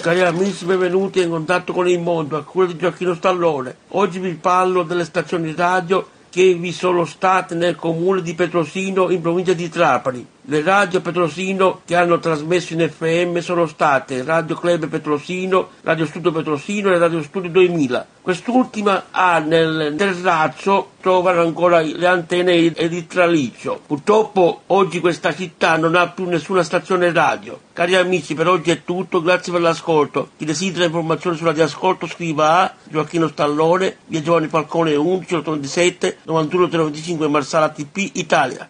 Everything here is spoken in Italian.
Cari amici, benvenuti in contatto con il mondo, a cura di Gioacchino Stallone. Oggi vi parlo delle stazioni radio che vi sono state nel comune di Petrosino in provincia di Trapani. Le radio Petrosino che hanno trasmesso in FM sono state Radio Club Petrosino, Radio Studio Petrosino e Radio Studio 2000. Quest'ultima ha nel terrazzo trovano ancora le antenne ed il traliccio. Purtroppo oggi questa città non ha più nessuna stazione radio. Cari amici, per oggi è tutto, grazie per l'ascolto. Chi desidera informazioni sulla di ascolto scriva a Gioacchino Stallone, via Giovanni Falcone 11 87 91 025 Marsala TP Italia.